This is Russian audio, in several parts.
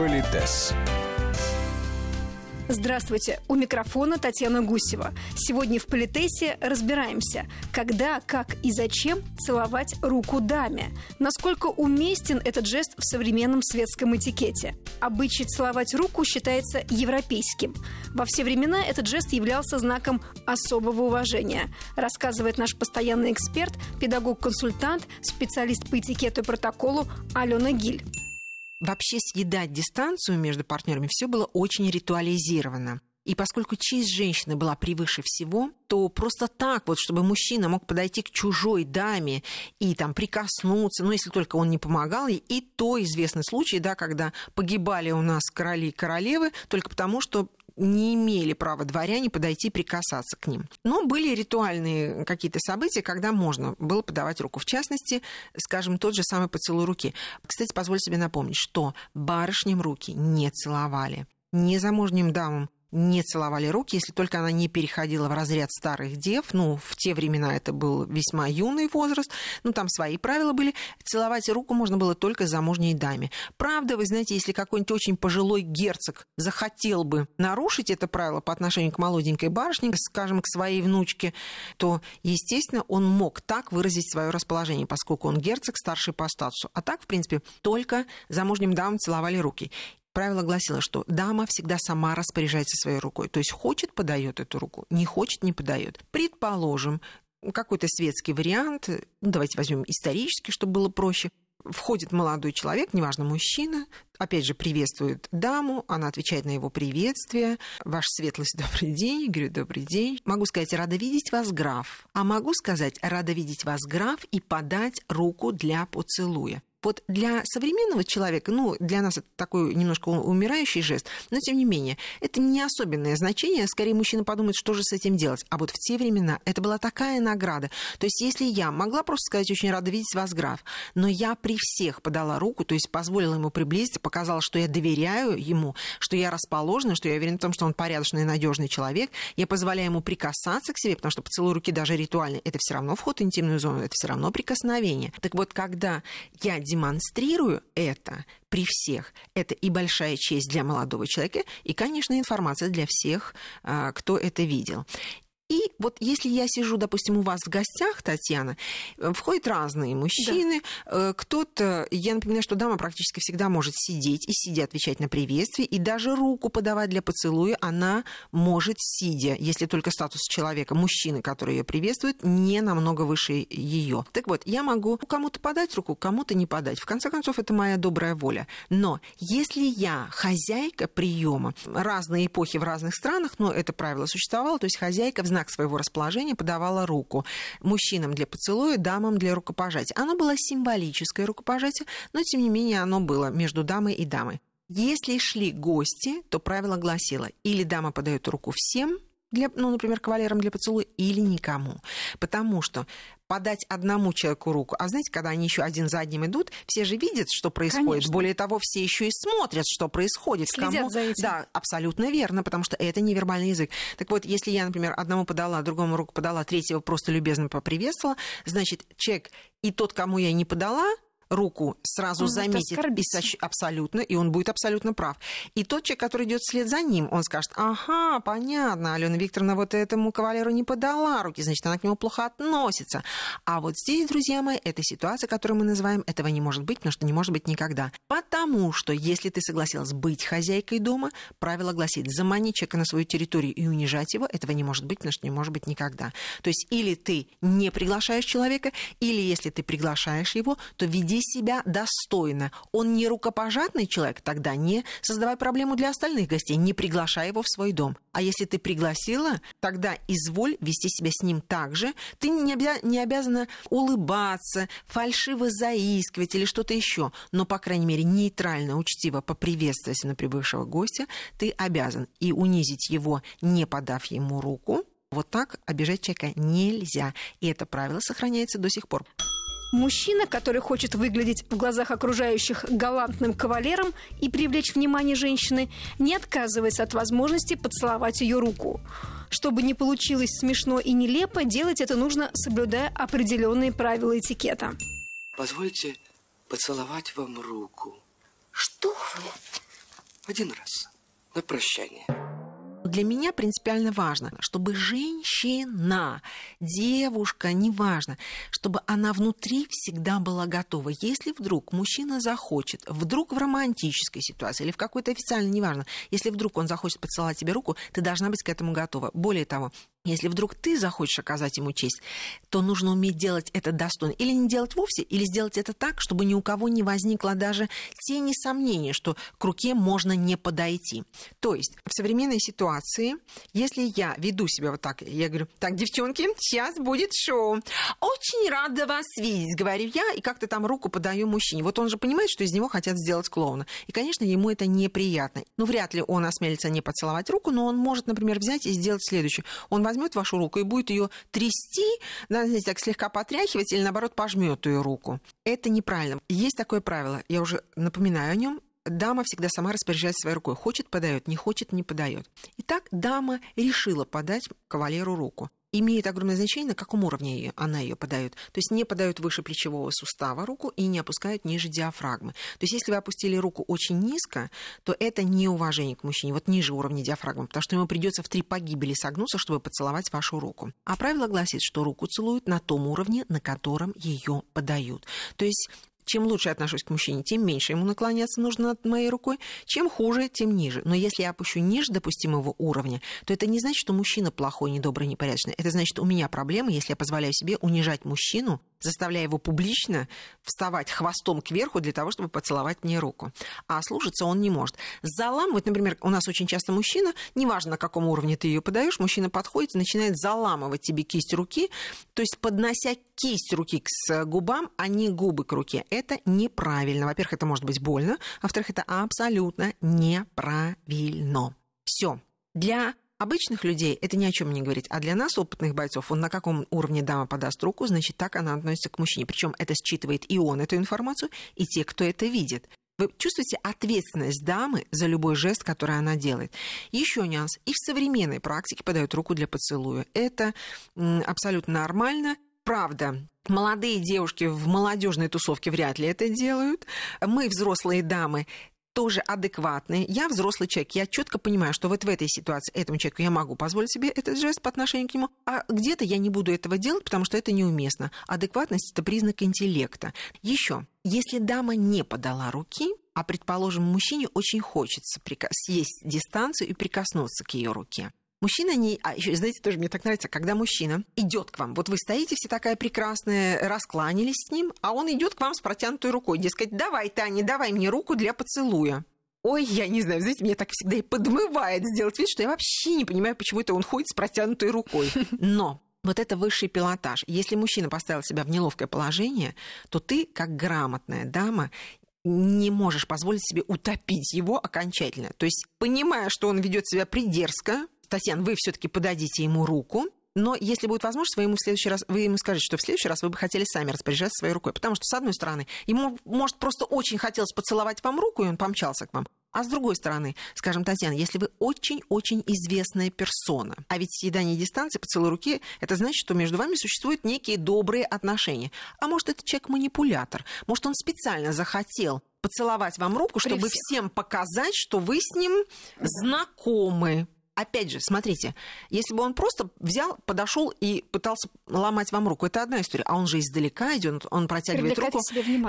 Политес. Здравствуйте, у микрофона Татьяна Гусева. Сегодня в Политесе разбираемся, когда, как и зачем целовать руку даме. Насколько уместен этот жест в современном светском этикете. Обычай целовать руку считается европейским. Во все времена этот жест являлся знаком особого уважения, рассказывает наш постоянный эксперт, педагог-консультант, специалист по этикету и протоколу Алена Гиль вообще съедать дистанцию между партнерами все было очень ритуализировано. И поскольку честь женщины была превыше всего, то просто так вот, чтобы мужчина мог подойти к чужой даме и там прикоснуться, ну, если только он не помогал ей, и то известный случай, да, когда погибали у нас короли и королевы только потому, что не имели права дворяне подойти и прикасаться к ним. Но были ритуальные какие-то события, когда можно было подавать руку. В частности, скажем, тот же самый поцелуй руки. Кстати, позволь себе напомнить, что барышням руки не целовали. Незамужним дамам не целовали руки, если только она не переходила в разряд старых дев. Ну, в те времена это был весьма юный возраст. Ну, там свои правила были. Целовать руку можно было только замужней даме. Правда, вы знаете, если какой-нибудь очень пожилой герцог захотел бы нарушить это правило по отношению к молоденькой барышне, скажем, к своей внучке, то, естественно, он мог так выразить свое расположение, поскольку он герцог, старший по статусу. А так, в принципе, только замужним дамам целовали руки правило гласило, что дама всегда сама распоряжается своей рукой. То есть хочет, подает эту руку, не хочет, не подает. Предположим, какой-то светский вариант, ну, давайте возьмем исторический, чтобы было проще. Входит молодой человек, неважно, мужчина, опять же, приветствует даму, она отвечает на его приветствие. Ваша светлость, добрый день. Я говорю, добрый день. Могу сказать, рада видеть вас, граф. А могу сказать, рада видеть вас, граф, и подать руку для поцелуя. Вот для современного человека, ну, для нас это такой немножко умирающий жест, но тем не менее, это не особенное значение. Скорее, мужчина подумает, что же с этим делать. А вот в те времена это была такая награда. То есть, если я могла просто сказать, очень рада видеть вас, граф, но я при всех подала руку, то есть позволила ему приблизиться, показала, что я доверяю ему, что я расположена, что я уверена в том, что он порядочный и надежный человек, я позволяю ему прикасаться к себе, потому что поцелуй руки даже ритуальный, это все равно вход в интимную зону, это все равно прикосновение. Так вот, когда я демонстрирую это при всех, это и большая честь для молодого человека, и, конечно, информация для всех, а, кто это видел. И вот если я сижу, допустим, у вас в гостях, Татьяна, э, входят разные мужчины, да. Э, кто-то, я напоминаю, что дама практически всегда может сидеть и сидя отвечать на приветствие, и даже руку подавать для поцелуя она может сидя, если только статус человека, мужчины, который ее приветствует, не намного выше ее. Так вот, я могу кому-то подать руку, кому-то не подать. В конце концов, это моя добрая воля. Но если я хозяйка приема, разные эпохи в разных странах, но это правило существовало, то есть хозяйка в знак знак своего расположения подавала руку. Мужчинам для поцелуя, дамам для рукопожатия. Оно было символическое рукопожатие, но тем не менее оно было между дамой и дамой. Если шли гости, то правило гласило, или дама подает руку всем, для, ну, например, кавалерам для поцелуя или никому. Потому что подать одному человеку руку. А знаете, когда они еще один за одним идут, все же видят, что происходит. Конечно. Более того, все еще и смотрят, что происходит. Следят кому... за этим. Да, абсолютно верно, потому что это невербальный язык. Так вот, если я, например, одному подала, другому руку подала, третьего просто любезно поприветствовала, значит, человек и тот, кому я не подала, руку сразу он заметит и соч... абсолютно, и он будет абсолютно прав. И тот человек, который идет вслед за ним, он скажет, ага, понятно, Алена Викторовна вот этому кавалеру не подала руки, значит, она к нему плохо относится. А вот здесь, друзья мои, эта ситуация, которую мы называем, этого не может быть, потому что не может быть никогда. Потому что, если ты согласилась быть хозяйкой дома, правило гласит, заманить человека на свою территорию и унижать его, этого не может быть, потому что не может быть никогда. То есть или ты не приглашаешь человека, или если ты приглашаешь его, то веди себя достойно. Он не рукопожатный человек, тогда не создавай проблему для остальных гостей, не приглашай его в свой дом. А если ты пригласила, тогда изволь вести себя с ним так же. Ты не, обя- не обязана улыбаться, фальшиво заискивать или что-то еще. Но, по крайней мере, нейтрально, учтиво поприветствовать на прибывшего гостя ты обязан. И унизить его, не подав ему руку, вот так обижать человека нельзя. И это правило сохраняется до сих пор. Мужчина, который хочет выглядеть в глазах окружающих галантным кавалером и привлечь внимание женщины, не отказывается от возможности поцеловать ее руку. Чтобы не получилось смешно и нелепо, делать это нужно, соблюдая определенные правила этикета. Позвольте поцеловать вам руку. Что вы? Один раз. На прощание. Для меня принципиально важно, чтобы женщина, девушка, неважно, чтобы она внутри всегда была готова. Если вдруг мужчина захочет, вдруг в романтической ситуации или в какой-то официальной, неважно, если вдруг он захочет поцеловать тебе руку, ты должна быть к этому готова. Более того, если вдруг ты захочешь оказать ему честь, то нужно уметь делать это достойно. Или не делать вовсе, или сделать это так, чтобы ни у кого не возникло даже тени сомнения, что к руке можно не подойти. То есть в современной ситуации, если я веду себя вот так, я говорю, так, девчонки, сейчас будет шоу. Очень рада вас видеть, говорю я, и как-то там руку подаю мужчине. Вот он же понимает, что из него хотят сделать клоуна. И, конечно, ему это неприятно. Ну, вряд ли он осмелится не поцеловать руку, но он может, например, взять и сделать следующее. Он возьмет вашу руку и будет ее трясти, да, знаете, так слегка потряхивать или наоборот пожмет ее руку. Это неправильно. Есть такое правило, я уже напоминаю о нем. Дама всегда сама распоряжается своей рукой. Хочет – подает, не хочет – не подает. Итак, дама решила подать кавалеру руку имеет огромное значение, на каком уровне она ее подает. То есть не подают выше плечевого сустава руку и не опускают ниже диафрагмы. То есть если вы опустили руку очень низко, то это неуважение к мужчине, вот ниже уровня диафрагмы, потому что ему придется в три погибели согнуться, чтобы поцеловать вашу руку. А правило гласит, что руку целуют на том уровне, на котором ее подают. То есть чем лучше я отношусь к мужчине, тем меньше ему наклоняться нужно над моей рукой. Чем хуже, тем ниже. Но если я опущу ниже допустимого уровня, то это не значит, что мужчина плохой, недобрый, непорядочный. Это значит, у меня проблема, если я позволяю себе унижать мужчину заставляя его публично вставать хвостом кверху для того, чтобы поцеловать мне руку. А слушаться он не может. Заламывать, например, у нас очень часто мужчина, неважно, на каком уровне ты ее подаешь, мужчина подходит и начинает заламывать тебе кисть руки, то есть поднося кисть руки к губам, а не губы к руке. Это неправильно. Во-первых, это может быть больно, а во-вторых, это абсолютно неправильно. Все. Для обычных людей это ни о чем не говорит. А для нас, опытных бойцов, он на каком уровне дама подаст руку, значит, так она относится к мужчине. Причем это считывает и он эту информацию, и те, кто это видит. Вы чувствуете ответственность дамы за любой жест, который она делает. Еще нюанс. И в современной практике подают руку для поцелуя. Это абсолютно нормально. Правда, молодые девушки в молодежной тусовке вряд ли это делают. Мы, взрослые дамы, тоже адекватный. Я взрослый человек, я четко понимаю, что вот в этой ситуации этому человеку я могу позволить себе этот жест по отношению к нему, а где-то я не буду этого делать, потому что это неуместно. Адекватность это признак интеллекта. Еще, если дама не подала руки, а, предположим, мужчине очень хочется съесть дистанцию и прикоснуться к ее руке. Мужчина не... А еще, знаете, тоже мне так нравится, когда мужчина идет к вам. Вот вы стоите все такая прекрасная, раскланялись с ним, а он идет к вам с протянутой рукой. Дескать, давай, Таня, давай мне руку для поцелуя. Ой, я не знаю, знаете, мне так всегда и подмывает сделать вид, что я вообще не понимаю, почему это он ходит с протянутой рукой. Но вот это высший пилотаж. Если мужчина поставил себя в неловкое положение, то ты, как грамотная дама, не можешь позволить себе утопить его окончательно. То есть, понимая, что он ведет себя придерзко, Татьяна, вы все-таки подадите ему руку, но если будет возможность, вы ему в следующий раз, вы ему скажете, что в следующий раз вы бы хотели сами распоряжаться своей рукой. Потому что, с одной стороны, ему, может, просто очень хотелось поцеловать вам руку, и он помчался к вам. А с другой стороны, скажем, Татьяна, если вы очень-очень известная персона, а ведь съедание дистанции, поцелуй руки, это значит, что между вами существуют некие добрые отношения. А может, это человек-манипулятор? Может, он специально захотел поцеловать вам руку, чтобы всем показать, что вы с ним знакомы опять же, смотрите, если бы он просто взял, подошел и пытался ломать вам руку, это одна история. А он же издалека идет, он протягивает руку.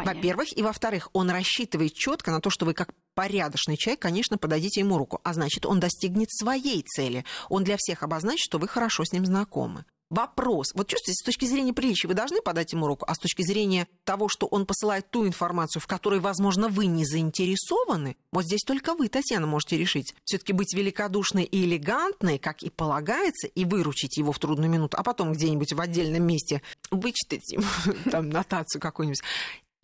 Во-первых, и во-вторых, он рассчитывает четко на то, что вы как порядочный человек, конечно, подадите ему руку. А значит, он достигнет своей цели. Он для всех обозначит, что вы хорошо с ним знакомы вопрос. Вот чувствуете, с точки зрения приличия вы должны подать ему руку, а с точки зрения того, что он посылает ту информацию, в которой, возможно, вы не заинтересованы, вот здесь только вы, Татьяна, можете решить. все таки быть великодушной и элегантной, как и полагается, и выручить его в трудную минуту, а потом где-нибудь в отдельном месте вычитать ему там нотацию какую-нибудь.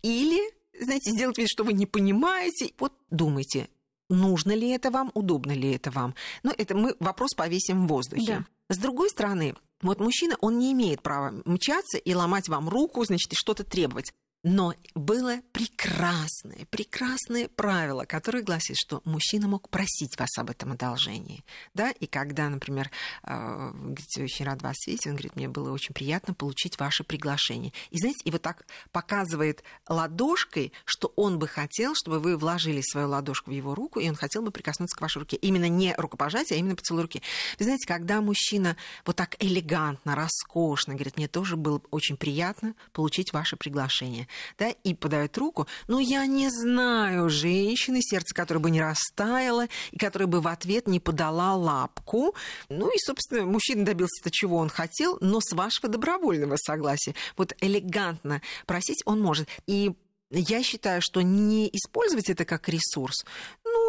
Или, знаете, сделать вид, что вы не понимаете. Вот думайте, нужно ли это вам, удобно ли это вам. Ну, это мы вопрос повесим в воздухе. Да. С другой стороны, вот мужчина, он не имеет права мчаться и ломать вам руку, значит, и что-то требовать. Но было прекрасное, прекрасное правило, которое гласит, что мужчина мог просить вас об этом одолжении. Да? И когда, например, э, говорите, очень рад вас видеть, он говорит, мне было очень приятно получить ваше приглашение. И знаете, и вот так показывает ладошкой, что он бы хотел, чтобы вы вложили свою ладошку в его руку, и он хотел бы прикоснуться к вашей руке. Именно не рукопожатие, а именно поцелуй руки. Вы знаете, когда мужчина вот так элегантно, роскошно говорит, мне тоже было очень приятно получить ваше приглашение да, и подает руку. Но я не знаю женщины, сердце которой бы не растаяло, и которая бы в ответ не подала лапку. Ну и, собственно, мужчина добился того, чего он хотел, но с вашего добровольного согласия. Вот элегантно просить он может. И я считаю, что не использовать это как ресурс,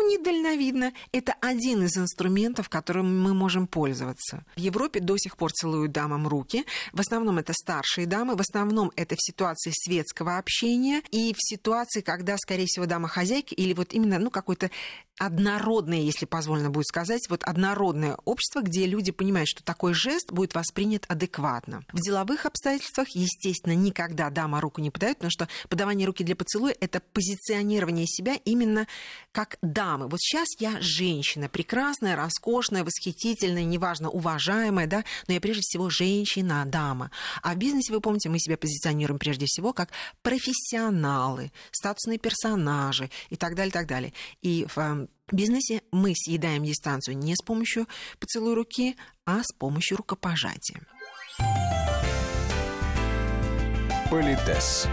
недальновидно. Это один из инструментов, которым мы можем пользоваться. В Европе до сих пор целуют дамам руки. В основном это старшие дамы, в основном это в ситуации светского общения и в ситуации, когда, скорее всего, дама хозяйка или вот именно, ну, какой-то однородное, если позволено будет сказать, вот однородное общество, где люди понимают, что такой жест будет воспринят адекватно. В деловых обстоятельствах, естественно, никогда дама руку не подает, потому что подавание руки для поцелуя – это позиционирование себя именно как дамы. Вот сейчас я женщина, прекрасная, роскошная, восхитительная, неважно, уважаемая, да, но я прежде всего женщина, дама. А в бизнесе, вы помните, мы себя позиционируем прежде всего как профессионалы, статусные персонажи и так далее, так далее. И в эм, бизнесе мы съедаем дистанцию не с помощью поцелуй руки, а с помощью рукопожатия. Политес.